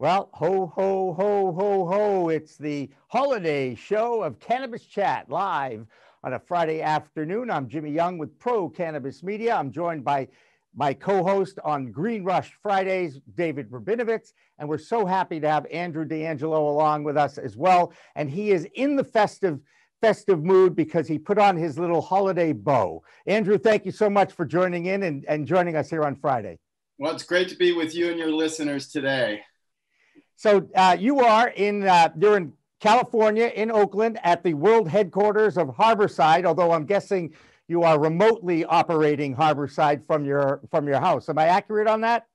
Well, ho, ho, ho, ho, ho. It's the holiday show of Cannabis Chat live on a Friday afternoon. I'm Jimmy Young with Pro Cannabis Media. I'm joined by my co host on Green Rush Fridays, David Rabinovitz. And we're so happy to have Andrew DeAngelo along with us as well. And he is in the festive festive mood because he put on his little holiday bow. Andrew, thank you so much for joining in and, and joining us here on Friday. Well, it's great to be with you and your listeners today. So uh, you are in uh, you're in California in Oakland at the world headquarters of Harborside. Although I'm guessing you are remotely operating Harborside from your from your house. Am I accurate on that?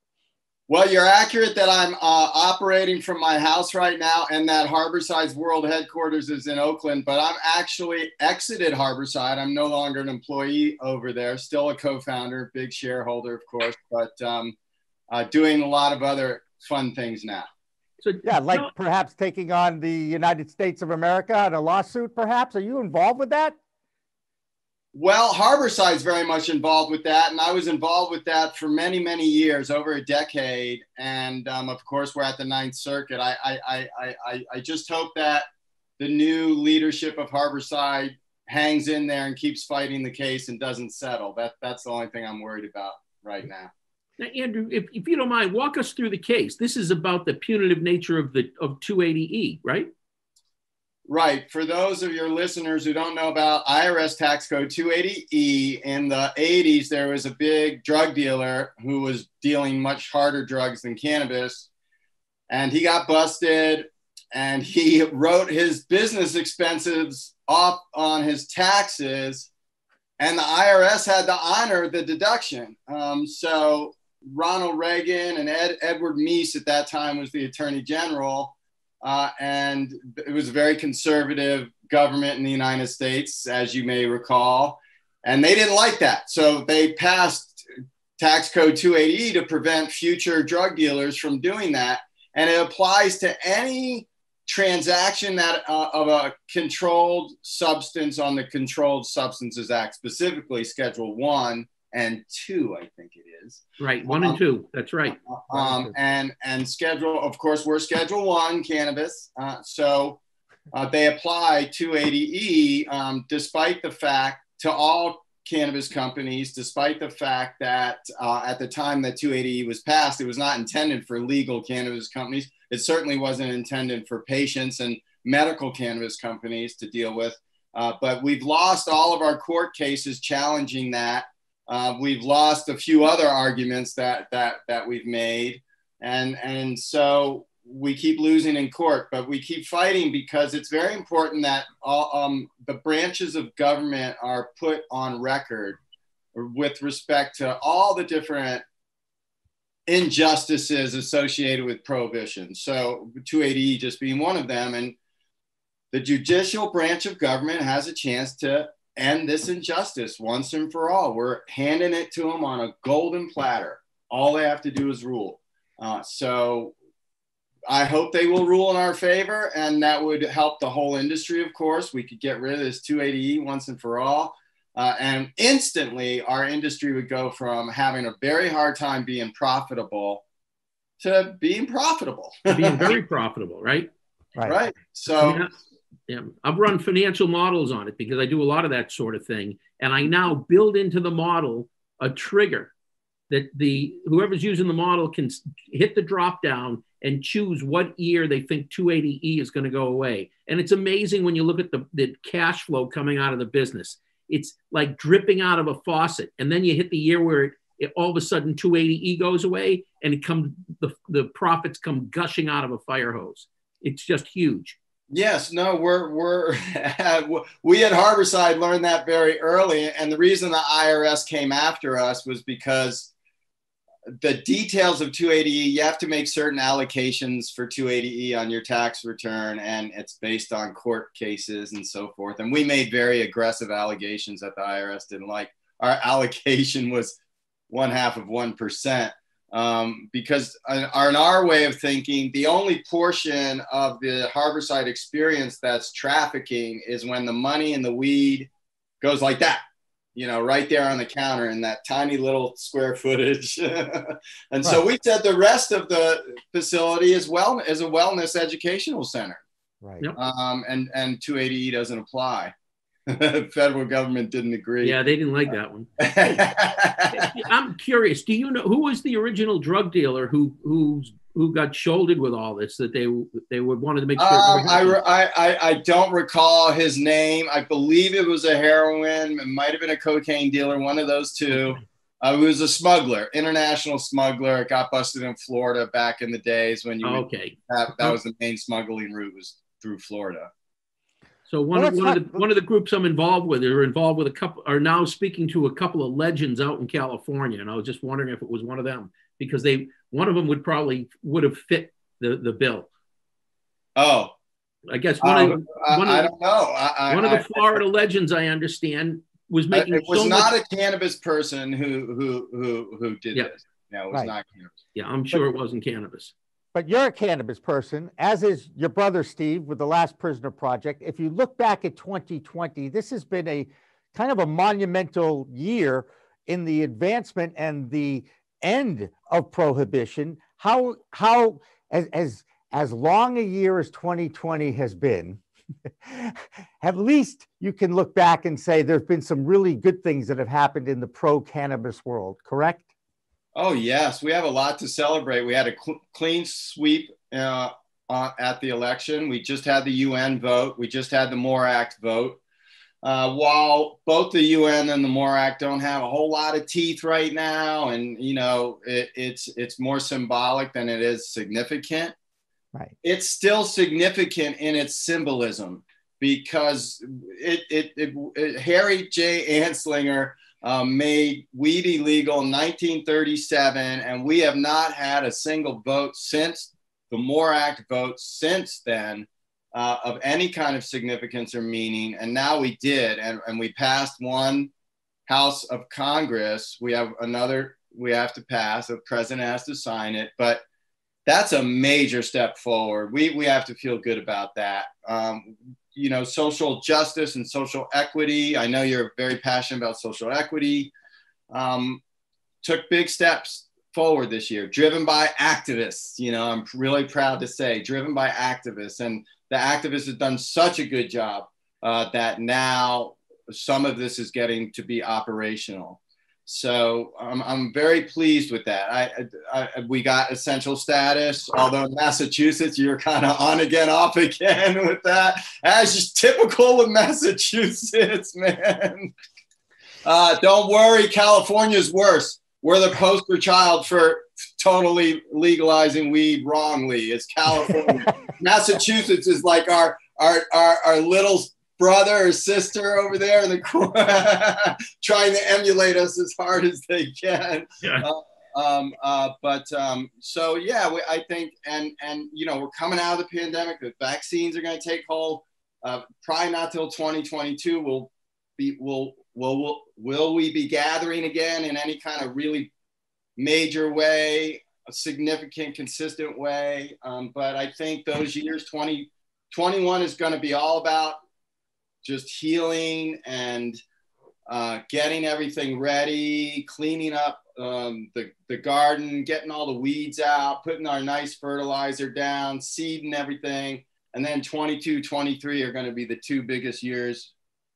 Well, you're accurate that I'm uh, operating from my house right now, and that Harborside's world headquarters is in Oakland. But I'm actually exited Harborside. I'm no longer an employee over there. Still a co-founder, big shareholder, of course, but um, uh, doing a lot of other fun things now. So yeah, like no. perhaps taking on the United States of America in a lawsuit, perhaps. Are you involved with that? Well, Harborside's very much involved with that, and I was involved with that for many, many years, over a decade. And um, of course, we're at the Ninth Circuit. I, I, I, I, I just hope that the new leadership of Harborside hangs in there and keeps fighting the case and doesn't settle. That, that's the only thing I'm worried about right now. Now, Andrew, if, if you don't mind, walk us through the case. This is about the punitive nature of the of 280E, right? Right. For those of your listeners who don't know about IRS tax code 280E, in the 80s, there was a big drug dealer who was dealing much harder drugs than cannabis. And he got busted and he wrote his business expenses off on his taxes. And the IRS had to honor the deduction. Um, so Ronald Reagan and Ed, Edward Meese at that time was the attorney general. Uh, and it was a very conservative government in the United States, as you may recall. And they didn't like that. So they passed tax code 280 to prevent future drug dealers from doing that. And it applies to any transaction that uh, of a controlled substance on the Controlled Substances Act, specifically Schedule One and two, I think it is. Right, one um, and two. That's right. Um, and and schedule, of course, we're Schedule One cannabis, uh, so uh, they apply 280e, um, despite the fact to all cannabis companies, despite the fact that uh, at the time that 280e was passed, it was not intended for legal cannabis companies. It certainly wasn't intended for patients and medical cannabis companies to deal with. Uh, but we've lost all of our court cases challenging that. Uh, we've lost a few other arguments that that that we've made, and and so we keep losing in court, but we keep fighting because it's very important that all, um, the branches of government are put on record with respect to all the different injustices associated with prohibition. So 280E just being one of them, and the judicial branch of government has a chance to end this injustice once and for all. We're handing it to them on a golden platter. All they have to do is rule. Uh, so I hope they will rule in our favor, and that would help the whole industry, of course. We could get rid of this 280E once and for all. Uh, and instantly, our industry would go from having a very hard time being profitable to being profitable. being very profitable, right? Right. right. So, yeah. Yeah, I've run financial models on it because I do a lot of that sort of thing, and I now build into the model a trigger that the whoever's using the model can hit the drop down and choose what year they think 280e is going to go away. And it's amazing when you look at the, the cash flow coming out of the business. It's like dripping out of a faucet, and then you hit the year where it, it all of a sudden 280e goes away, and it comes the the profits come gushing out of a fire hose. It's just huge. Yes, no, we're we're we at Harborside learned that very early, and the reason the IRS came after us was because the details of 280E, you have to make certain allocations for 280E on your tax return, and it's based on court cases and so forth. And we made very aggressive allegations that the IRS didn't like. Our allocation was one half of one percent um, because in our way of thinking, the only portion of the Harborside experience that's trafficking is when the money and the weed goes like that, you know, right there on the counter in that tiny little square footage. and right. so we said the rest of the facility is well is a wellness educational center. Right. Yep. Um, and and 280E doesn't apply. federal government didn't agree. Yeah, they didn't like that one. I'm curious. Do you know who was the original drug dealer who who's who got shouldered with all this that they they would wanted to make sure? Um, I, I I don't recall his name. I believe it was a heroin. It might have been a cocaine dealer. One of those two. Uh, was a smuggler, international smuggler. It got busted in Florida back in the days when you okay. That, that was the main smuggling route was through Florida. So one, well, of, one, of the, one of the groups I'm involved with are involved with a couple are now speaking to a couple of legends out in California, and I was just wondering if it was one of them because they one of them would probably would have fit the the bill. Oh, I guess one um, of I, one I don't know. I, one of the Florida legends I understand was making. It was so not much, a cannabis person who who who who did Yeah. this. No, it was Right. not cannabis. Yeah, I'm sure it wasn't cannabis. But you're a cannabis person, as is your brother Steve with the Last Prisoner Project. If you look back at 2020, this has been a kind of a monumental year in the advancement and the end of prohibition. How how as as as long a year as 2020 has been, at least you can look back and say there's been some really good things that have happened in the pro cannabis world, correct? Oh yes, we have a lot to celebrate. We had a cl- clean sweep uh, on, at the election. We just had the UN vote. We just had the MORE Act vote. Uh, while both the UN and the MORE Act don't have a whole lot of teeth right now, and you know it, it's it's more symbolic than it is significant. Right. It's still significant in its symbolism because it, it, it, it Harry J. Anslinger um, made weed illegal in 1937, and we have not had a single vote since the MORE Act vote since then uh, of any kind of significance or meaning. And now we did, and, and we passed one House of Congress. We have another we have to pass. The president has to sign it, but that's a major step forward. We, we have to feel good about that. Um, you know, social justice and social equity. I know you're very passionate about social equity. Um, took big steps forward this year, driven by activists. You know, I'm really proud to say, driven by activists. And the activists have done such a good job uh, that now some of this is getting to be operational. So I'm, I'm very pleased with that. I, I, we got essential status, although in Massachusetts, you're kind of on again, off again with that. As is typical of Massachusetts, man. Uh, don't worry, California's worse. We're the poster child for totally legalizing weed wrongly. It's California. Massachusetts is like our, our, our, our little brother or sister over there in the corner trying to emulate us as hard as they can. Yeah. Uh, um, uh, but um, so yeah, we, I think, and and you know, we're coming out of the pandemic. The vaccines are going to take hold. Uh, probably not till 2022. We'll be will will will will we be gathering again in any kind of really major way, a significant, consistent way? Um, but I think those years 2021 is going to be all about just healing and uh, getting everything ready, cleaning up um, the, the garden, getting all the weeds out, putting our nice fertilizer down, seeding everything. And then 22, 23 are going to be the two biggest years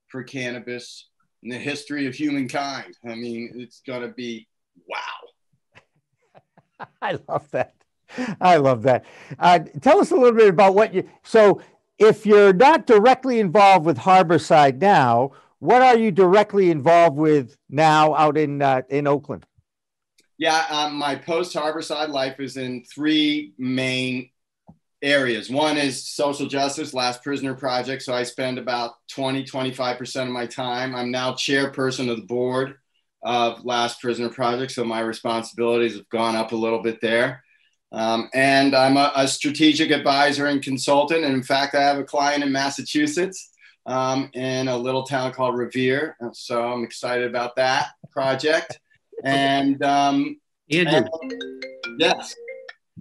for cannabis in the history of humankind. I mean, it's going to be wow. I love that. I love that. Uh, tell us a little bit about what you. So, if you're not directly involved with Harborside now, what are you directly involved with now out in uh, in Oakland? Yeah, um, my post Harborside life is in three main areas. One is social justice, Last Prisoner Project. So I spend about 20, 25% of my time. I'm now chairperson of the board of Last Prisoner Project. So my responsibilities have gone up a little bit there. Um, and I'm a, a, strategic advisor and consultant. And in fact, I have a client in Massachusetts um, in a little town called Revere. So I'm excited about that project. And, um, Andrew, and yes,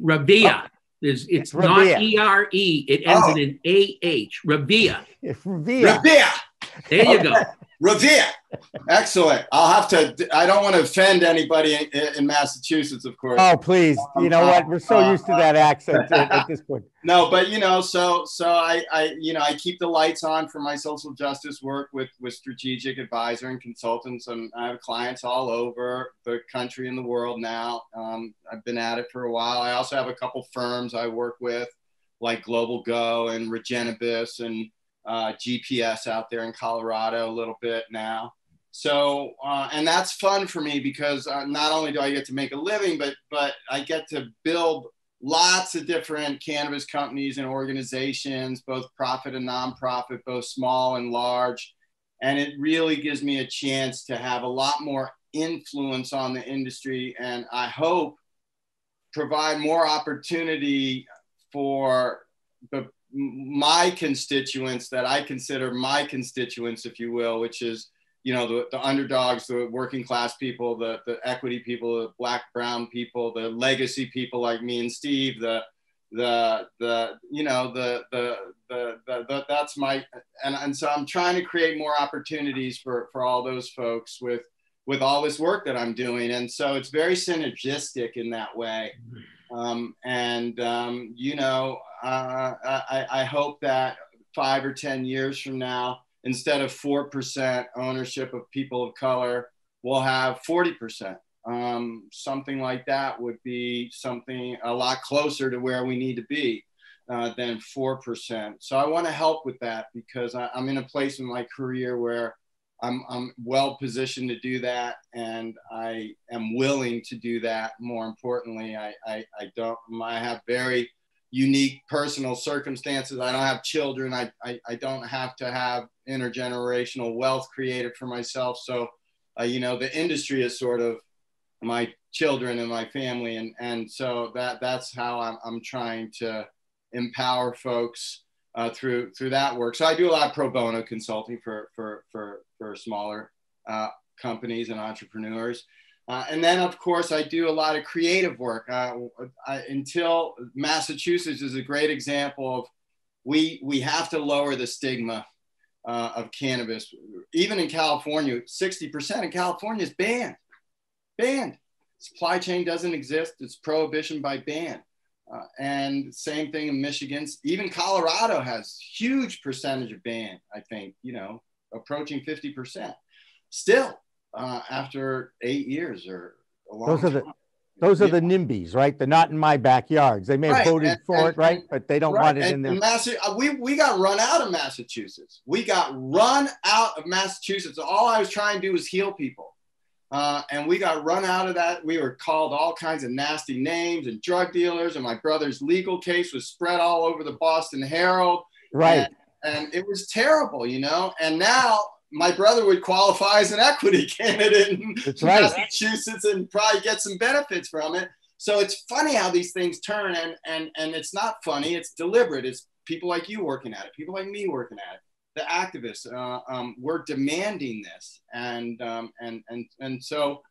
Ravia. Is it's Revere. not E R E. It ends Oh. in an A H. Ravia. Revere. Revere. There you go. Revere. Excellent. I'll have to. I don't want to offend anybody in, in Massachusetts, of course. Oh, please. You know what? We're so used to that accent at, at this point. No, but you know, so so I, I you know I keep the lights on for my social justice work with with strategic advisor and consultants, and I have clients all over the country and the world now. Um, I've been at it for a while. I also have a couple firms I work with, like Global Go and Regenibus and uh, GPS out there in Colorado a little bit now. So, uh, and that's fun for me because uh, not only do I get to make a living, but but I get to build lots of different cannabis companies and organizations, both profit and nonprofit, both small and large. And it really gives me a chance to have a lot more influence on the industry. And I hope provide more opportunity for the my constituents that I consider my constituents, if you will, which is you know the, the underdogs, the working class people, the the equity people, the black brown people, the legacy people like me and Steve, the the the you know the the the, the, the that's my and, and so I'm trying to create more opportunities for for all those folks with with all this work that I'm doing, and so it's very synergistic in that way. Um, and um, you know, uh, I, I hope that five or 10 years from now, instead of 4% ownership of people of color, we'll have 40%. Um, something like that would be something a lot closer to where we need to be uh, than 4%. So I want to help with that because I, I'm in a place in my career where I'm, I'm well positioned to do that and I am willing to do that. More importantly, I, I, I don't, I have very unique personal circumstances. I don't have children. I, I, I don't have to have intergenerational wealth created for myself. So, uh, you know, the industry is sort of my children and my family. And, and so that, that's how I'm, I'm trying to empower folks uh, through, through that work. So I do a lot of pro bono consulting for, for, for, for smaller uh, companies and entrepreneurs. Uh, and then, of course, I do a lot of creative work. Uh, I, until Massachusetts is a great example of we we have to lower the stigma uh, of cannabis. Even in California, sixty percent of California is banned. Banned. Supply chain doesn't exist. It's prohibition by ban. Uh, and same thing in Michigan. Even Colorado has huge percentage of ban. I think you know approaching fifty percent. Still, uh, after eight years or those are the those are the NIMBYs, right? They're not in my backyards. They may have right. voted and, for and, it, right? But they don't right. want it and, in there. Massa- uh, we, we got run out of Massachusetts. We got run out of Massachusetts. All I was trying to do was heal people. Uh, and we got run out of that. We were called all kinds of nasty names and drug dealers. And my brother's legal case was spread all over the Boston Herald. Right. and it was terrible, you know. And now my brother would qualify as an equity candidate in That's right. Massachusetts and probably get some benefits from it. So it's funny how these things turn, and and and it's not funny. It's deliberate. It's people like you working at it, people like me working at it, the activists. Uh, um, we're demanding this, and um, and and and so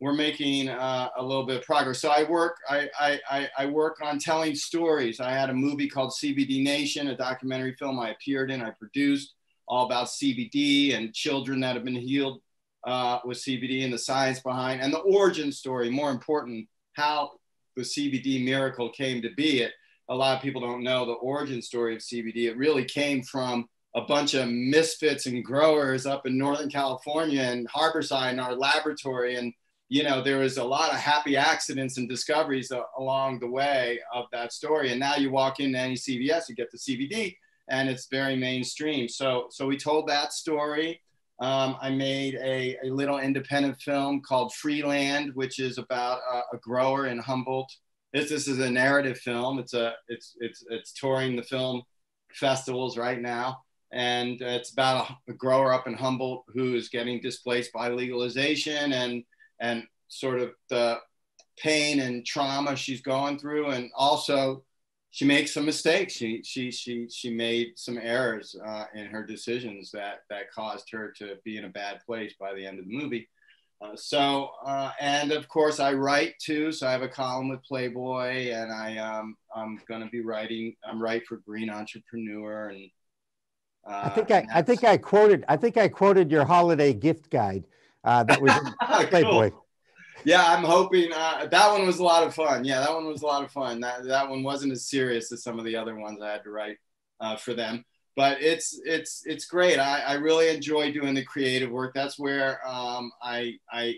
we're making uh, a little bit of progress. So I work, I, I, I work on telling stories. I had a movie called CBD Nation, a documentary film I appeared in, I produced all about CBD and children that have been healed uh, with CBD and the science behind and the origin story. More important, how the CBD miracle came to be. It a lot of people don't know the origin story of CBD. It really came from a bunch of misfits and growers up in Northern California and Harborside in our laboratory. And, you know, there was a lot of happy accidents and discoveries uh, along the way of that story. And now you walk into any CVS, you get the CBD and it's very mainstream. So, so we told that story. Um, I made a, a, little independent film called Freeland, which is about a, a grower in Humboldt. This, this is a narrative film. It's a it's it's it's touring the film festivals right now, and it's about a, a grower up in Humboldt who is getting displaced by legalization and and sort of the pain and trauma she's going through, and also she makes some mistakes. She she she she made some errors uh, in her decisions that that caused her to be in a bad place by the end of the movie. Uh, so uh, and of course I write too. So I have a column with Playboy, and I um, I'm gonna be writing. I'm write for Green Entrepreneur, and Uh, I think I, I think I quoted I think I quoted your holiday gift guide uh, that was in Playboy. Cool. Yeah, I'm hoping uh, that one was a lot of fun. Yeah, that one was a lot of fun. That that one wasn't as serious as some of the other ones I had to write uh, for them. But it's it's it's great. I, I really enjoy doing the creative work. That's where um, I I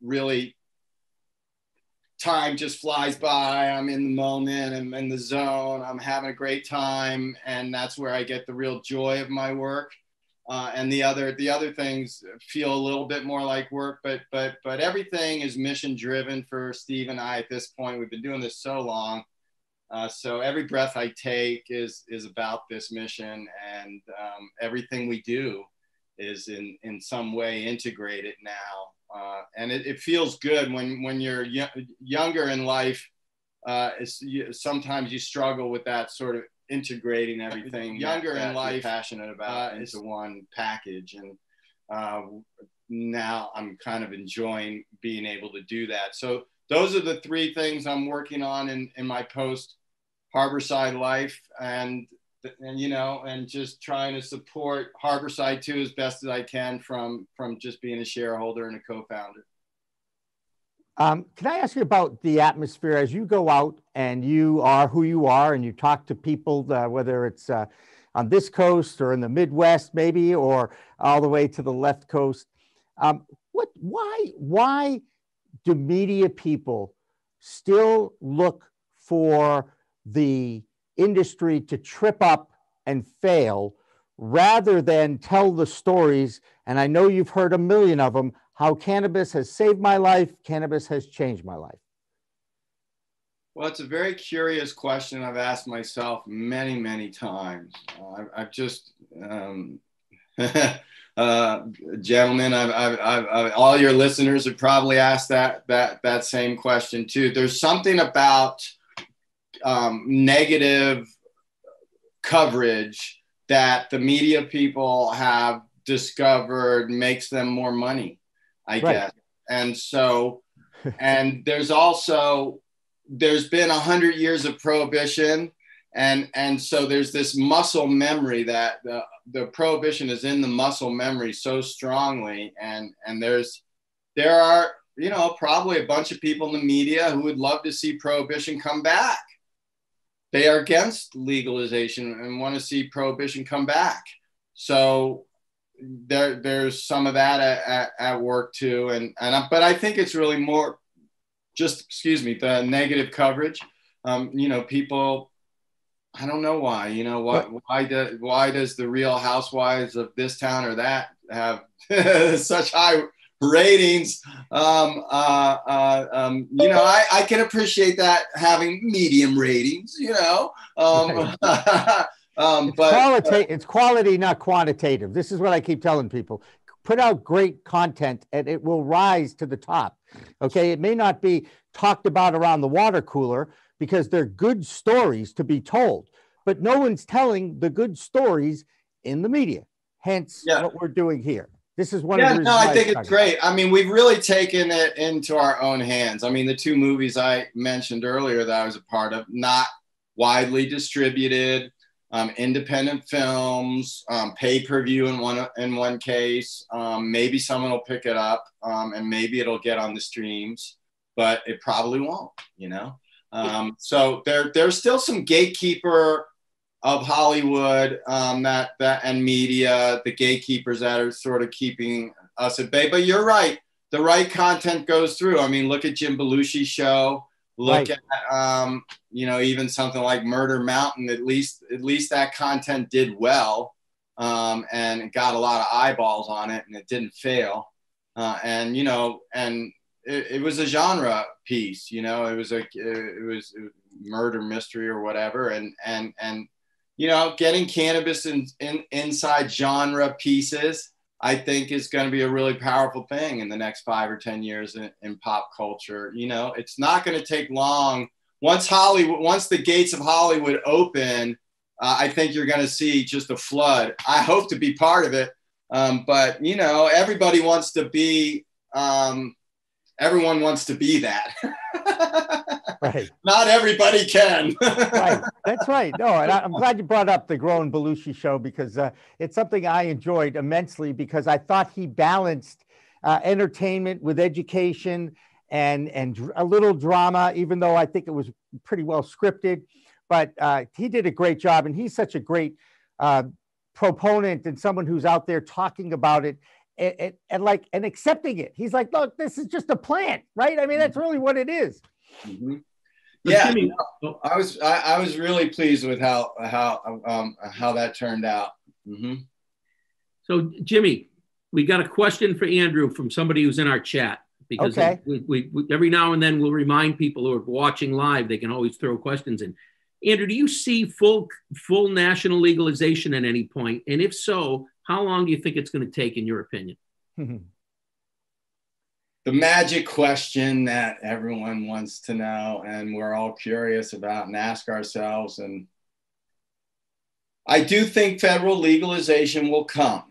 really time just flies by. I'm in the moment. I'm in the zone. I'm having a great time, and that's where I get the real joy of my work. Uh, and the other the other things feel a little bit more like work, but but but everything is mission driven for Steve and I at this point. We've been doing this so long, uh, so every breath I take is is about this mission, and um, everything we do is in in some way integrated now uh, and it, it, feels good when when you're y- younger in life. Uh, you, sometimes you struggle with that sort of integrating everything younger that, in life, passionate about uh, into one package, and uh, now I'm kind of enjoying being able to do that. So those are the three things I'm working on in in my post Harborside life, and and you know, and just trying to support Harborside too as best as I can from from just being a shareholder and a co-founder. Um, can I ask you about the atmosphere as you go out and you are who you are and you talk to people, uh, whether it's uh, on this coast or in the Midwest, maybe, or all the way to the left coast? Um, what? Why? Why do media people still look for the industry to trip up and fail rather than tell the stories. And I know you've heard a million of them how cannabis has saved my life, cannabis has changed my life. Well, it's a very curious question I've asked myself many, many times. Uh, I've, just, um, uh, gentlemen, I've, I've, I've, all your listeners have probably asked that, that, that same question too. There's something about um, negative coverage that the media people have discovered makes them more money, I right. guess. And so, and there's also there's been a hundred years of prohibition, and and so there's this muscle memory that the the prohibition is in the muscle memory so strongly, and and there's there are you know probably a bunch of people in the media who would love to see prohibition come back they are against legalization and want to see prohibition come back. So there, there's some of that at, at, at work too. And, and I, but I think it's really more just, excuse me, the negative coverage. Um, you know, people, I don't know why, you know, why, why, do, why does the real housewives of this town or that have such high ratings. Um, uh, uh, um, you know, I, I can appreciate that having medium ratings, you know. Um, um, it's, but, quality, it's quality, not quantitative. This is what I keep telling people. Put out great content and it will rise to the top. Okay. It may not be talked about around the water cooler because they're good stories to be told, but no one's telling the good stories in the media. Hence, yeah. what we're doing here. This is one yeah, of the no, I think it's great. I mean, we've really taken it into our own hands. I mean, the two movies I mentioned earlier that I was a part of, not widely distributed, um, independent films, um, pay per view in one in one case. Um, maybe someone will pick it up, um, and maybe it'll get on the streams, but it probably won't. You know, um, so there there's still some gatekeeper of Hollywood um, that that and media, the gatekeepers that are sort of keeping us at bay. But you're right, the right content goes through. I mean, look at Jim Belushi's show. Look right. at um, you know even something like Murder Mountain. At least at least that content did well um, and got a lot of eyeballs on it, and it didn't fail. Uh, and you know, and it, it, was a genre piece. You know, it was a it was, it was murder mystery or whatever, and and and you know, getting cannabis in, in inside genre pieces, I think is going to be a really powerful thing in the next five or 10 years in, in pop culture. You know, it's not going to take long. Once Hollywood, once the gates of Hollywood open, uh, I think you're going to see just a flood. I hope to be part of it. Um, but, you know, everybody wants to be, um, everyone wants to be that. right. Not everybody can. right. That's right. No, and I, am glad you brought up the Growing Belushi show because uh, it's something I enjoyed immensely because I thought he balanced uh, entertainment with education and and a little drama, even though I think it was pretty well scripted. But uh, he did a great job, and he's such a great uh, proponent and someone who's out there talking about it and, and, and, like and accepting it. He's like, look, this is just a plant, right? I mean, that's really what it is. Mm-hmm. Yeah, Jimmy, I was I, I, was really pleased with how how um, how that turned out. Mm-hmm. So, Jimmy, we got a question for Andrew from somebody who's in our chat because okay. we, we, we, every now and then we'll remind people who are watching live they can always throw questions in. Andrew, do you see full full national legalization at any point? And if so, how long do you think it's going to take, in your opinion? the magic question that everyone wants to know, and we're all curious about and ask ourselves. And I do think federal legalization will come.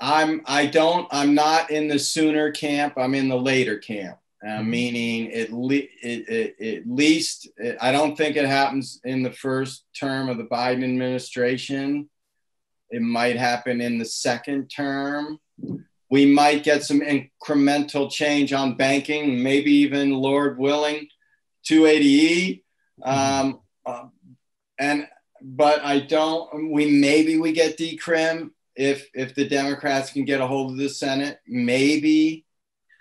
I'm I don't I'm not in the sooner camp. I'm in the later camp. Uh, mm-hmm. meaning at, le- it, it, at least it, I don't think it happens in the first term of the Biden administration. It might happen in the second term. We might get some incremental change on banking, maybe even, Lord willing, 280E. Mm-hmm. Um, uh, and but I don't. We maybe we get decrim if if the Democrats can get a hold of the Senate, maybe.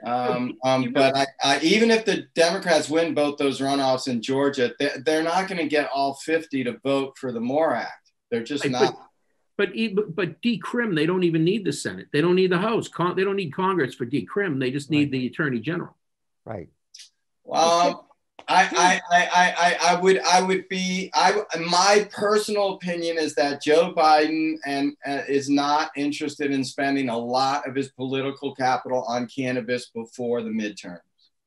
Um, um, but I, I, even if the Democrats win both those runoffs in Georgia, they're, they're not going to get all 50 to vote for the MORE Act. They're just not. But, but, but decrim, they don't even need the Senate. They don't need the House. Con- they don't need Congress for decrim. They just need right. the Attorney General. Right. Well, I, I, I, I, I would I would be I my personal opinion is that Joe Biden and uh, is not interested in spending a lot of his political capital on cannabis before the midterms.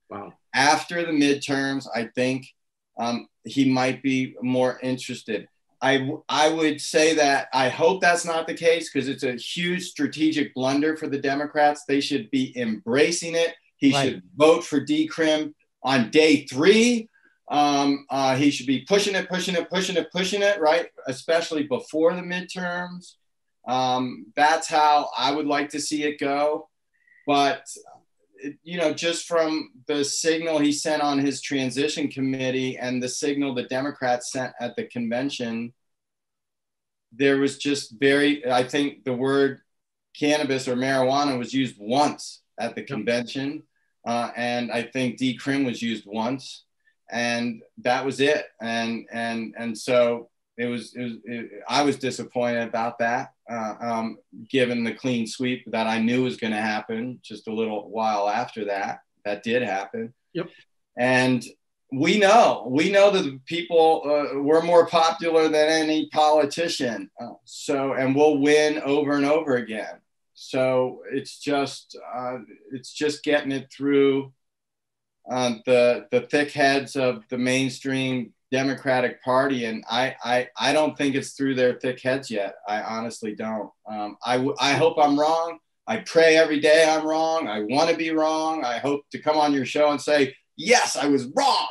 Wow. After the midterms, I think um, he might be more interested. I I would say that I hope that's not the case because it's a huge strategic blunder for the Democrats. They should be embracing it. He right. should vote for decrim on day three, um, uh, he should be pushing it, pushing it, pushing it, pushing it, right? Especially before the midterms. Um, that's how I would like to see it go. But, you know, just from the signal he sent on his transition committee and the signal the Democrats sent at the convention, there was just very, I think the word cannabis or marijuana was used once at the convention. Uh, and I think decrim was used once, and that was it. And and and so it was. It was it, I was disappointed about that, uh, um, given the clean sweep that I knew was going to happen. Just a little while after that, that did happen. Yep. And we know we know that the people uh, we're more popular than any politician. Uh, so and we'll win over and over again. So it's just uh, it's just getting it through uh, the the thick heads of the mainstream Democratic Party, and I, I I don't think it's through their thick heads yet. I honestly don't. Um, I I hope I'm wrong. I pray every day I'm wrong. I want to be wrong. I hope to come on your show and say yes, I was wrong.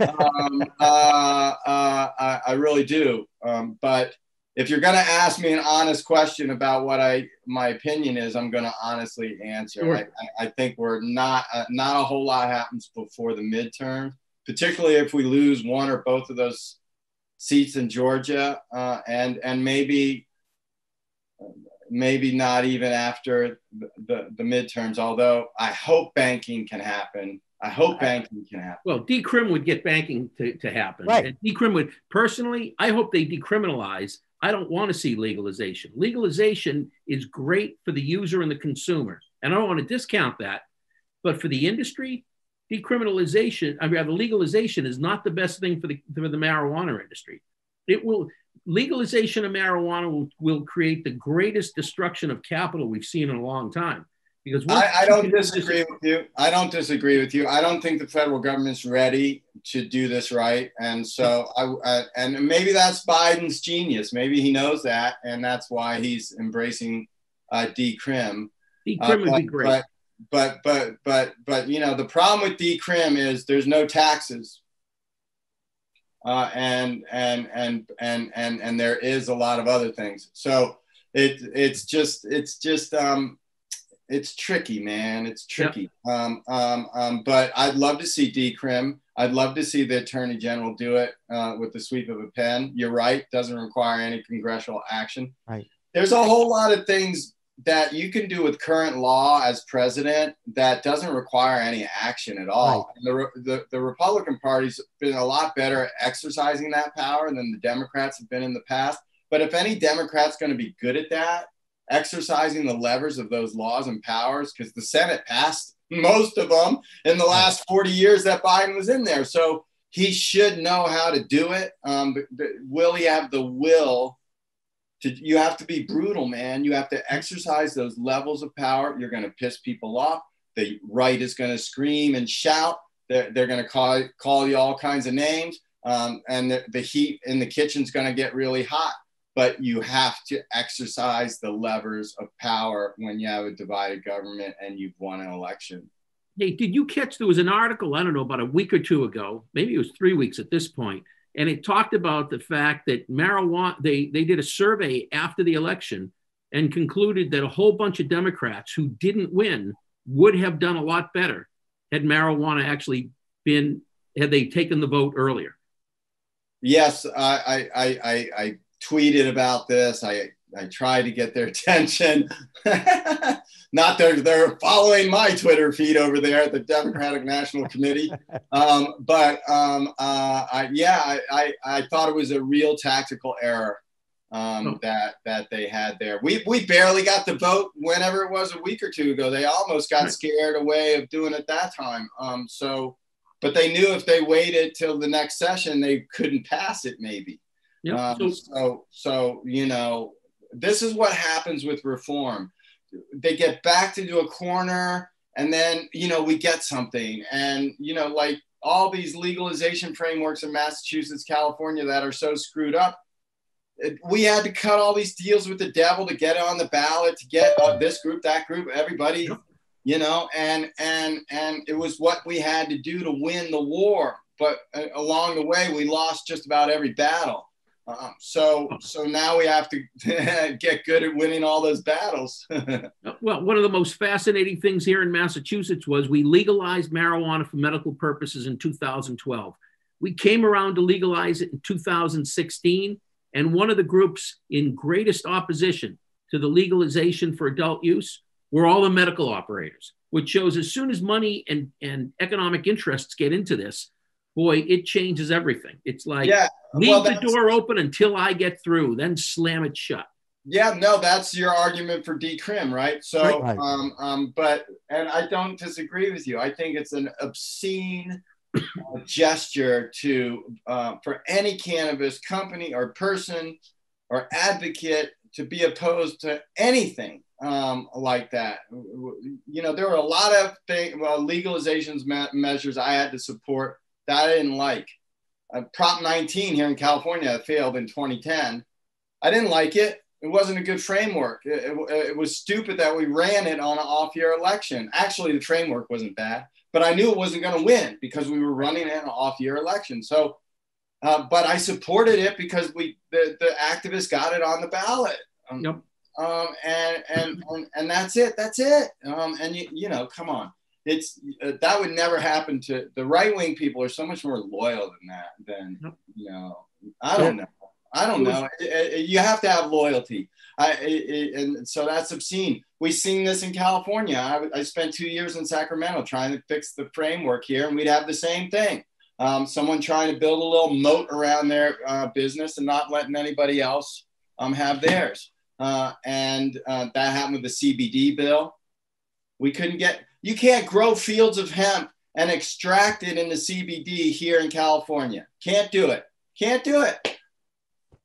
um, uh, uh, I, I, really do. Um, but if you're going to ask me an honest question about what I my opinion is, I'm going to honestly answer. Sure. I, I, think we're not uh, not a whole lot happens before the midterm, particularly if we lose one or both of those seats in Georgia, uh, and and maybe maybe not even after the, the, the midterms. Although I hope banking can happen. I hope banking can happen. Well, decrim would get banking to, to happen. Right. And decrim would personally, I hope they decriminalize I don't want to see legalization. Legalization is great for the user and the consumer. And I don't want to discount that. But for the industry, decriminalization, I mean, the legalization is not the best thing for the, for the marijuana industry. It will, legalization of marijuana will, will create the greatest destruction of capital we've seen in a long time. Because I, I don't disagree with you. I don't disagree with you. I don't think the federal government's ready to do this right, and so I uh, and maybe that's Biden's genius. Maybe he knows that, and that's why he's embracing uh, decrim. Decrim uh, would be great. But, but but but but you know the problem with decrim is there's no taxes. Uh, and and and and and and there is a lot of other things. So it it's just it's just um it's tricky man. It's tricky. Yep. um, um um but i'd love to see decrim i'd love to see the attorney general do it uh, with the sweep of a pen. You're right. Doesn't require any congressional action. Right. There's a whole lot of things that you can do with current law as president that doesn't require any action at all. Right. The, the, the Republican Party's been a lot better at exercising that power than the Democrats have been in the past. But if any Democrat's going to be good at that, exercising the levers of those laws and powers, because the Senate passed most of them in the last 40 years that Biden was in there. So he should know how to do it. Um, but, but will he have the will to, you have to be brutal, man. You have to exercise those levels of power. You're going to piss people off. The right is going to scream and shout. They're, they're going to call, call you all kinds of names. Um, and the, the heat in the kitchen is going to get really hot. But you have to exercise the levers of power when you have a divided government and you've won an election. Hey, did you catch there was an article, I don't know, about a week or two ago, maybe it was three weeks at this point, and it talked about the fact that marijuana they they did a survey after the election and concluded that a whole bunch of democrats who didn't win would have done a lot better had marijuana actually been had they taken the vote earlier yes i i i, I tweeted about this i I try to get their attention. Not they're they're following my Twitter feed over there at the Democratic National Committee. Um, but um, uh, I, yeah, I, I, I, thought it was a real tactical error um, oh. that that they had there. We we barely got the vote whenever it was a week or two ago. They almost got scared away of doing it that time. Um, so, but they knew if they waited till the next session, they couldn't pass it. Maybe. Yep. Um, so, so you know, this is what happens with reform. They get backed into a corner and then, you know, we get something. And, you know, like all these legalization frameworks in Massachusetts, California that are so screwed up, we had to cut all these deals with the devil to get it on the ballot, to get uh, this group, that group, everybody, you know, and and and it was what we had to do to win the war. But uh, along the way, we lost just about every battle. Um, so so now we have to get good at winning all those battles. well, one of the most fascinating things here in Massachusetts was we legalized marijuana for medical purposes in 2012. We came around to legalize it in 2016, and one of the groups in greatest opposition to the legalization for adult use were all the medical operators, which shows as soon as money and, and economic interests get into this, boy, it changes everything. It's like yeah, leave well, the door open until I get through, then slam it shut. Yeah, no, that's your argument for decrim, right? So, right. Um, um, but and I don't disagree with you. I think it's an obscene uh, gesture to uh, for any cannabis company or person or advocate to be opposed to anything um, like that. You know, there were a lot of thing, well, legalizations me- measures I had to support that I didn't like. Uh, Prop 19 here in California failed in 2010. I didn't like it. It wasn't a good framework. It, it, it was stupid that we ran it on an off year election. Actually, the framework wasn't bad, but I knew it wasn't going to win because we were running it in an off year election. So, uh, but I supported it because we the, the activists got it on the ballot. Um, yep. Um, and, and, and, and that's it. That's it. Um, and you, you know, come on it's uh, that would never happen to the right wing people are so much more loyal than that than you know i don't know. I don't know. It, it, you have to have loyalty. I, it, and so that's obscene. We've seen this in california. I, I, spent two years in sacramento trying to fix the framework here and we'd have the same thing. Um, someone trying to build a little moat around their uh, business and not letting anybody else um, have theirs. Uh, and uh, that happened with the cbd bill. We couldn't get you can't grow fields of hemp and extract it into CBD here in California. Can't do it. Can't do it.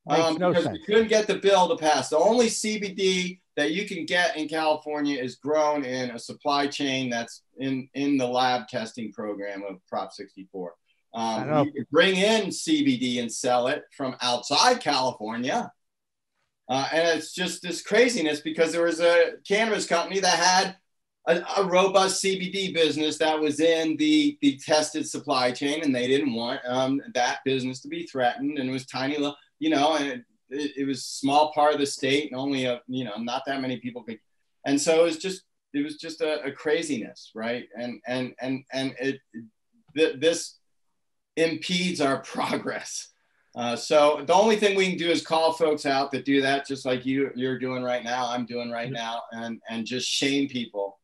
Um, no because sense. we couldn't get the bill to pass. The only CBD that you can get in California is grown in a supply chain that's in, in the lab testing program of Prop 64. Um, you can bring in CBD and sell it from outside California. Uh, and it's just this craziness because there was a cannabis company that had a, a, robust CBD business that was in the the tested supply chain, and they didn't want um, that business to be threatened, and it was tiny, you know, and it, it, it was small part of the state, and only a you know not that many people could, and so it was just it was just a, a craziness, right? And and and and it th- this impedes our progress. Uh, so the only thing we can do is call folks out that do that, just like you you're doing right now. I'm doing right now, and and just shame people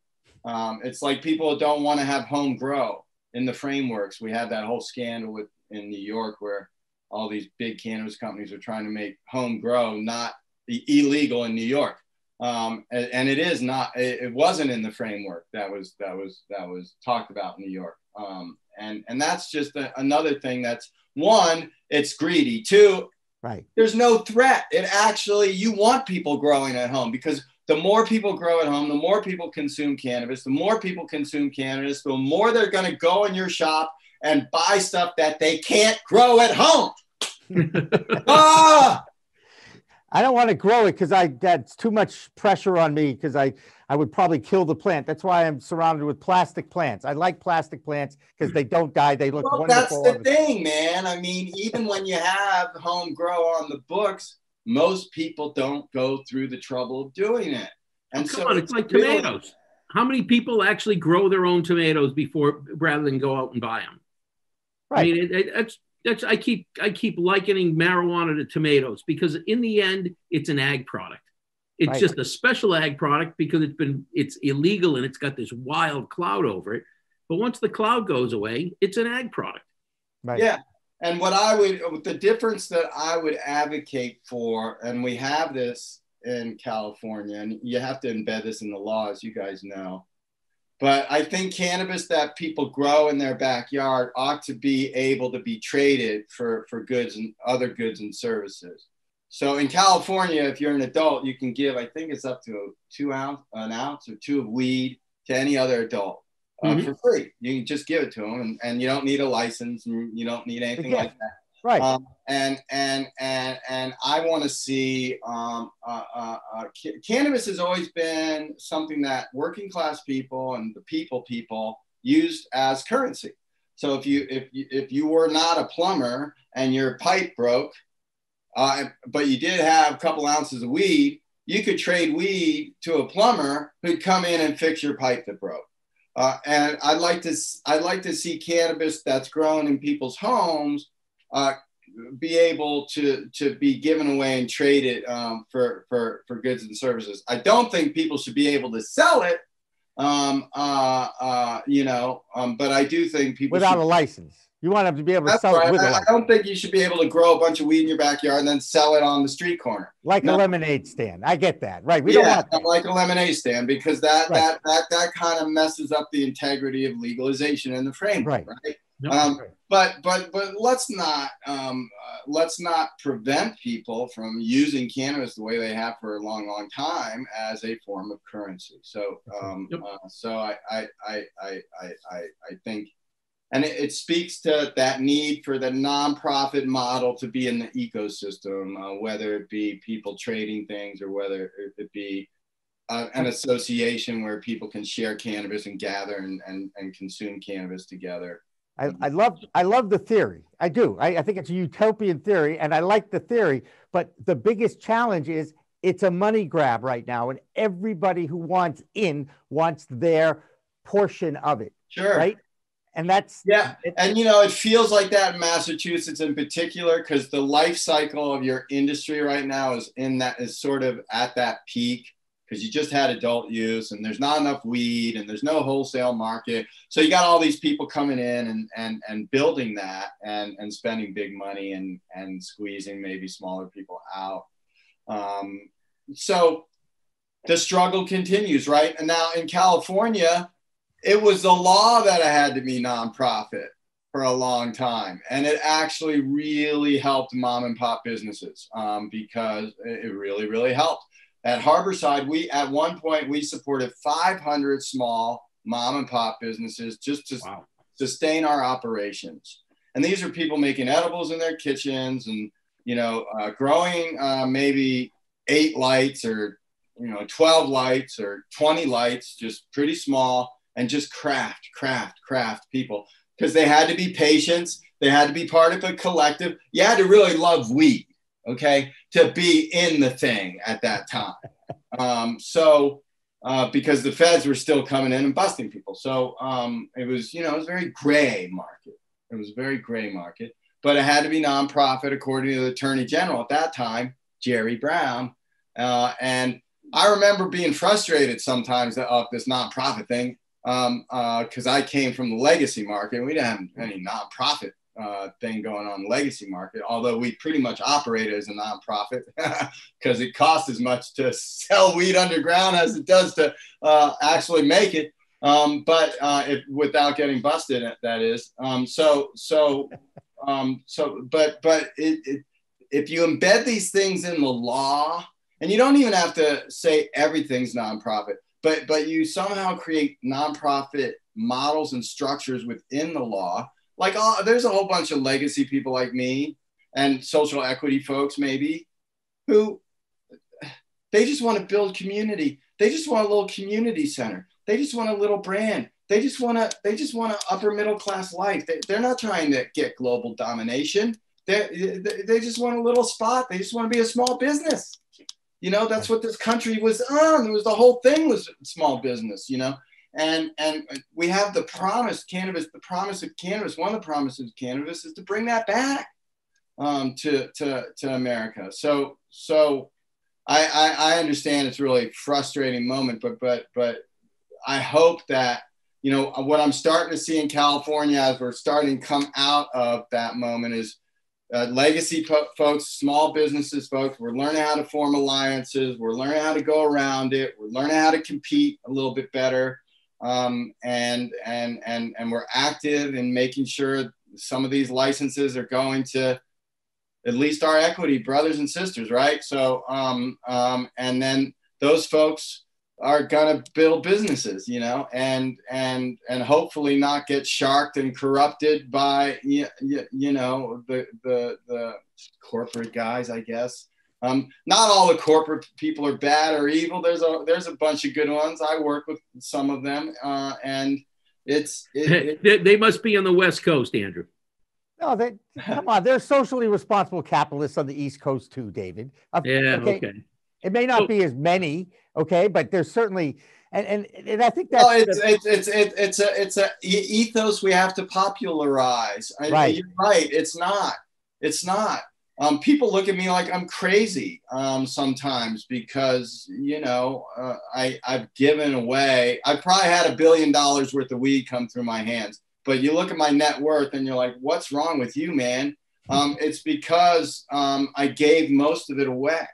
um, it's like people don't want to have home grow in the frameworks. We had that whole scandal with in New York where all these big cannabis companies are trying to make home grow not illegal in New York. Um, and, and, it is not. It, it, wasn't in the framework that was that was that was talked about in New York. Um, and and that's just a, another thing. That's one. It's greedy. Two. Right. There's no threat. It actually you want people growing at home because the more people grow at home, the more people consume cannabis, the more people consume cannabis, the more they're going to go in your shop and buy stuff that they can't grow at home. ah! I don't want to grow it because I that's too much pressure on me because I I would probably kill the plant. That's why I'm surrounded with plastic plants. I like plastic plants because they don't die. They look well, wonderful. That's the thing, man. I mean, even when you have home grow on the books, most people don't go through the trouble of doing it. And oh, so on, it's, it's like really, tomatoes. How many people actually grow their own tomatoes before rather than go out and buy them? Right. I mean, it, it, that's that's I keep I keep likening marijuana to tomatoes because in the end, it's an ag product. It's right. just a special ag product because it's been it's illegal and it's got this wild cloud over it. But once the cloud goes away, it's an ag product. Right. Yeah, and what I would, the difference that I would advocate for, and we have this in California, and you have to embed this in the law, as you guys know. But I think cannabis that people grow in their backyard ought to be able to be traded for, for goods and other goods and services. So in California, if you're an adult, you can give, I think it's up to two ounce, an ounce or two of weed to any other adult uh, mm-hmm. for free. You can just give it to them, and, and you don't need a license, and you don't need anything like that. Right. Um, and and and and I want to see um, uh, uh, uh, ca- cannabis has always been something that working class people and the people people used as currency. So if you if you, if you were not a plumber and your pipe broke, uh, but you did have a couple ounces of weed, you could trade weed to a plumber who'd come in and fix your pipe that broke. Uh, and I'd like to I'd like to see cannabis that's grown in people's homes uh, be able to to be given away and traded um, for for for goods and services. I don't think people should be able to sell it, um, uh, uh, you know, um, but I do think people without should, a license. You want them to be able to That's sell right. it with I, I don't think you should be able to grow a bunch of weed in your backyard and then sell it on the street corner. Like no. a lemonade stand. I get that. Right. We yeah, don't want like a lemonade stand because that right. that that that kind of messes up the integrity of legalization in the framework. Right. right? Yep. Um, but but but let's not um, uh, let's not prevent people from using cannabis the way they have for a long long time as a form of currency. So um, yep. uh, so I I, I I I I think and it, it, speaks to that need for the nonprofit model to be in the ecosystem, uh, whether it be people trading things or whether it be uh, an association where people can share cannabis and gather and, and, and consume cannabis together. I, I love I love the theory. I do. I, I think it's a utopian theory, and I like the theory. But the biggest challenge is it's a money grab right now, and everybody who wants in wants their portion of it. Sure. Right and that's yeah and you know it feels like that in massachusetts in particular because the life cycle of your industry right now is in that is sort of at that peak because you just had adult use and there's not enough weed and there's no wholesale market. So you got all these people coming in and and and building that and and spending big money and and squeezing maybe smaller people out. Um, so the struggle continues right? And now in california it was the law that I had to be nonprofit for a long time. And it actually really helped mom and pop businesses um, because it really, really helped. At Harborside, we at one point we supported 500 small mom and pop businesses just to wow. sustain our operations. And these are people making edibles in their kitchens and you know uh, growing uh, maybe eight lights or you know 12 lights or 20 lights, just pretty small, and just craft, craft, craft people because they had to be patients. They had to be part of a collective. You had to really love weed, okay, to be in the thing at that time. Um, so uh, because the feds were still coming in and busting people. So um, it was, you know, it was a very gray market. It was a very gray market, but it had to be nonprofit according to the attorney general at that time, Jerry Brown. Uh, and I remember being frustrated sometimes of this nonprofit thing because um, uh, I came from the legacy market. We didn't have any nonprofit uh, thing going on the legacy market, although we pretty much operate as a nonprofit because it costs as much to sell weed underground as it does to uh, actually make it. Um, but uh, if, without getting busted, that is. Um, so, so, um, so, but, but it, it, if you embed these things in the law, and you don't even have to say everything's nonprofit, but but you somehow create nonprofit models and structures within the law. Like oh, there's a whole bunch of legacy people like me and social equity folks maybe who they just want to build community. They just want a little community center. They just want a little brand. They just want to they just want an upper middle class life. They, they're not trying to get global domination. They, they just want a little spot. They just want to be a small business you know that's what this country was on. It was the whole thing was small business you know? And and we have the promise cannabis the promise of cannabis. One of the promises of cannabis is to bring that back um, to, to to america. So so I, I i understand it's really frustrating moment but but but i hope that you know what i'm starting to see in california as we're starting to come out of that moment is uh, legacy po- folks, small businesses folks, we're learning how to form alliances. We're learning how to go around it. We're learning how to compete a little bit better um, and and and and we're active in making sure some of these licenses are going to at least our equity brothers and sisters, right? So um, um, and then those folks are going to build businesses, you know, and and and hopefully not get sharked and corrupted by you, you know the the the corporate guys, I guess. Um, not all the corporate people are bad or evil. There's a there's a bunch of good ones. I work with some of them, uh, and it's it, it, they, they must be on the West Coast, Andrew. No, they come on. They're socially responsible capitalists on the East Coast too, David. Yeah, okay. okay. It may not be as many, okay, but there's certainly and and, and I think that's well, it's, it's it's it's it's a it's a ethos we have to popularize. Right, I, you're right. It's not. It's not um, people look at me like I'm crazy um, sometimes because you know uh, I I've given away. I probably had a billion dollars worth of weed come through my hands, but you look at my net worth and you're like, what's wrong with you, man? Um, it's because um, I gave most of it away,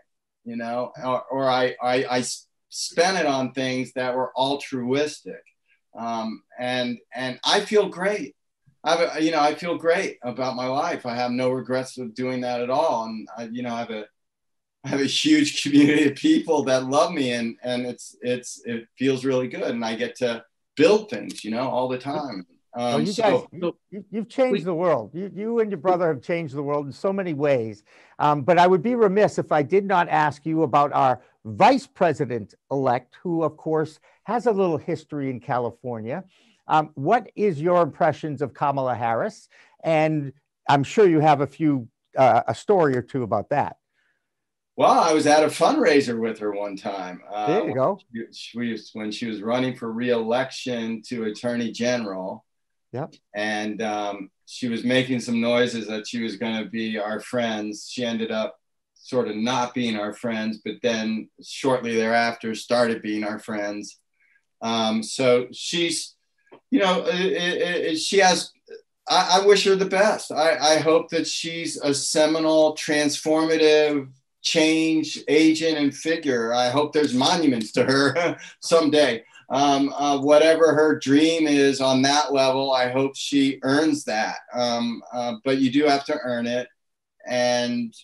you know, or, or I, I I spent it on things that were altruistic, um, and and I feel great. I you know, I feel great about my life. I have no regrets of doing that at all. And I, you know, I have a, I have a huge community of people that love me and, and it's, it's, it feels really good. And I get to build things, you know, all the time. Um, you guys, so, you, have changed we, the world. You, you and your brother have changed the world in so many ways. Um, but I would be remiss if I did not ask you about our vice president elect, who, of course, has a little history in California. Um, what is your impressions of Kamala Harris? And I'm sure you have a few, uh, a story or two about that. Well, I was at a fundraiser with her one time. Uh, there you go. She, was, when she was running for reelection to Attorney General. Yep. And um, she was making some noises that she was going to be our friends. She ended up sort of not being our friends, but then shortly thereafter started being our friends. Um, so she's you know, it, it, it, she has. I, I, wish her the best. I, I hope that she's a seminal, transformative change agent and figure. I hope there's monuments to her someday. Um, uh, whatever her dream is on that level, I hope she earns that. Um, uh, but you do have to earn it. And,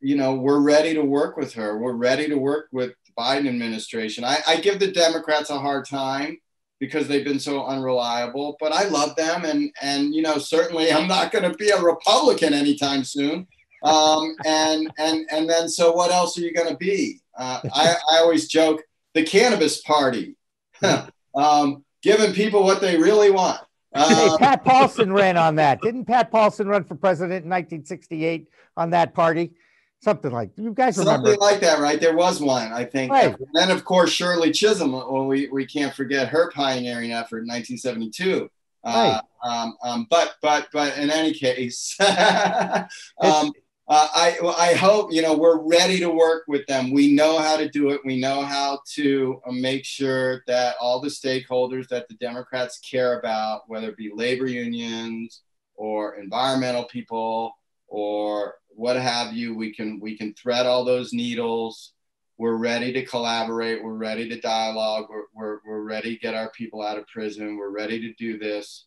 you know, we're ready to work with her. We're ready to work with the Biden administration. I, I give the Democrats a hard time because they've been so unreliable. But I love them, and and you know certainly I'm not going to be a Republican anytime soon. Um, and and and then so what else are you going to be? Uh, I, I always joke the cannabis party, um, giving people what they really want. hey, um, Pat Paulsen ran on that. Didn't Pat Paulsen run for president in 1968 on that party? Something like you guys remember. Something like that, right? There was one, I think. Right. And then, of course, Shirley Chisholm. Well, we, we can't forget her pioneering effort in 1972. Right. Uh, um, um, but but but in any case, um, uh, I I hope you know we're ready to work with them. We know how to do it. We know how to uh, make sure that all the stakeholders that the Democrats care about, whether it be labor unions or environmental people or what have you, we can we can thread all those needles. We're ready to collaborate. We're ready to dialogue. We're, we're, we're ready to get our people out of prison. We're ready to do this.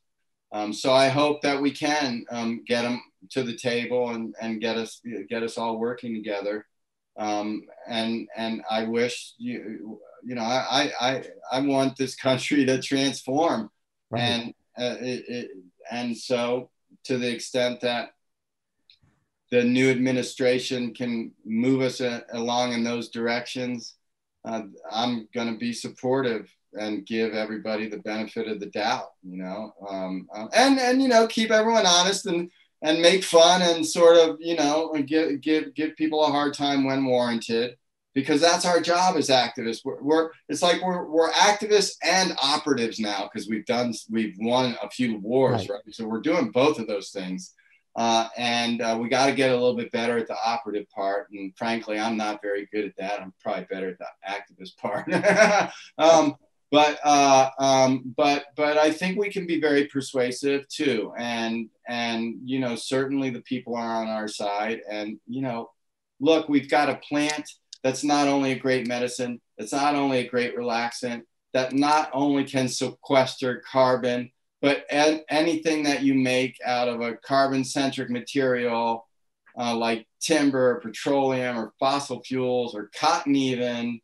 Um, so I hope that we can um, get them to the table and, and get us get us all working together. Um, and and I wish you you know I I I want this country to transform, right. and uh, it, it, and so to the extent that the new administration can move us a, uh, along in those directions, uh, I'm going to be supportive and give everybody the benefit of the doubt, you know, um, uh, and and you know keep everyone honest and and make fun and sort of you know give give give people a hard time when warranted because that's our job as activists. We're, we're it's like we're we're activists and operatives now because we've done we've won a few wars, right? right? So we're doing both of those things. Uh, and uh, we got to get a little bit better at the operative part. And frankly, I'm not very good at that. I'm probably better at the activist part. um, but uh, um, but but I think we can be very persuasive too, and and you know certainly the people are on our side, and you know, look, we've got a plant that's not only a great medicine, that's not only a great relaxant, that not only can sequester carbon, but anything that you make out of a carbon centric material uh, like timber, or petroleum, or fossil fuels, or cotton even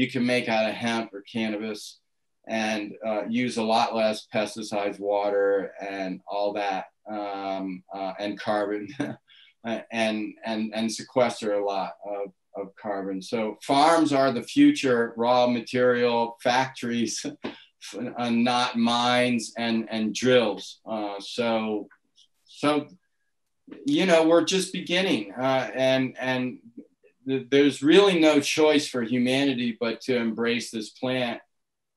you can make out of hemp or cannabis and uh, use a lot less pesticides, water, and all that, um, uh, and carbon, and and and sequester a lot of, of carbon. So farms are the future raw material factories, uh, not mines and and drills. Uh, so so you know we're just beginning, uh, and and there's really no choice for humanity but to embrace this plant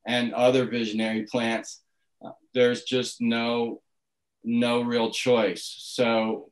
and other visionary plants. Uh, there's just no no real choice. So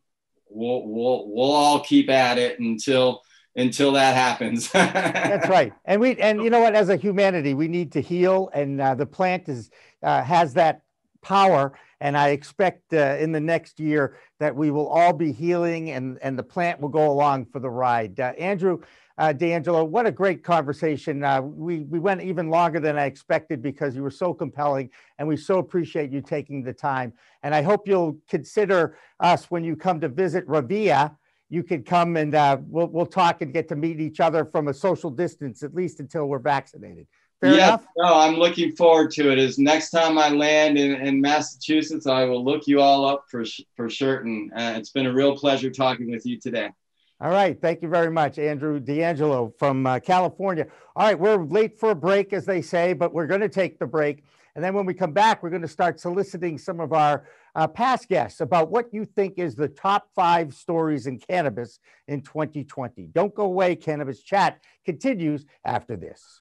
we'll we'll we'll all keep at it until until that happens. That's right. And we and you know what? As a humanity, we need to heal, and uh, the plant is uh, has that power. And I expect uh, in the next year that we will all be healing and, and the plant will go along for the ride. Uh, Andrew uh, DeAngelo, what a great conversation. Uh, we, we went even longer than I expected because you were so compelling and we so appreciate you taking the time. And I hope you'll consider us when you come to visit Revia. You could come and uh, we'll, we'll talk and get to meet each other from a social distance, at least until we're vaccinated. Fair yeah, enough? no, I'm looking forward to it. Is next time I land in, in Massachusetts, I will look you all up for for certain. Uh, it's been a real pleasure talking with you today. All right, thank you very much, Andrew DeAngelo from uh, California. All right, we're late for a break, as they say, but we're going to take the break, and then when we come back, we're going to start soliciting some of our uh, past guests about what you think is the top five stories in cannabis in 2020. Don't go away. Cannabis Chat continues after this.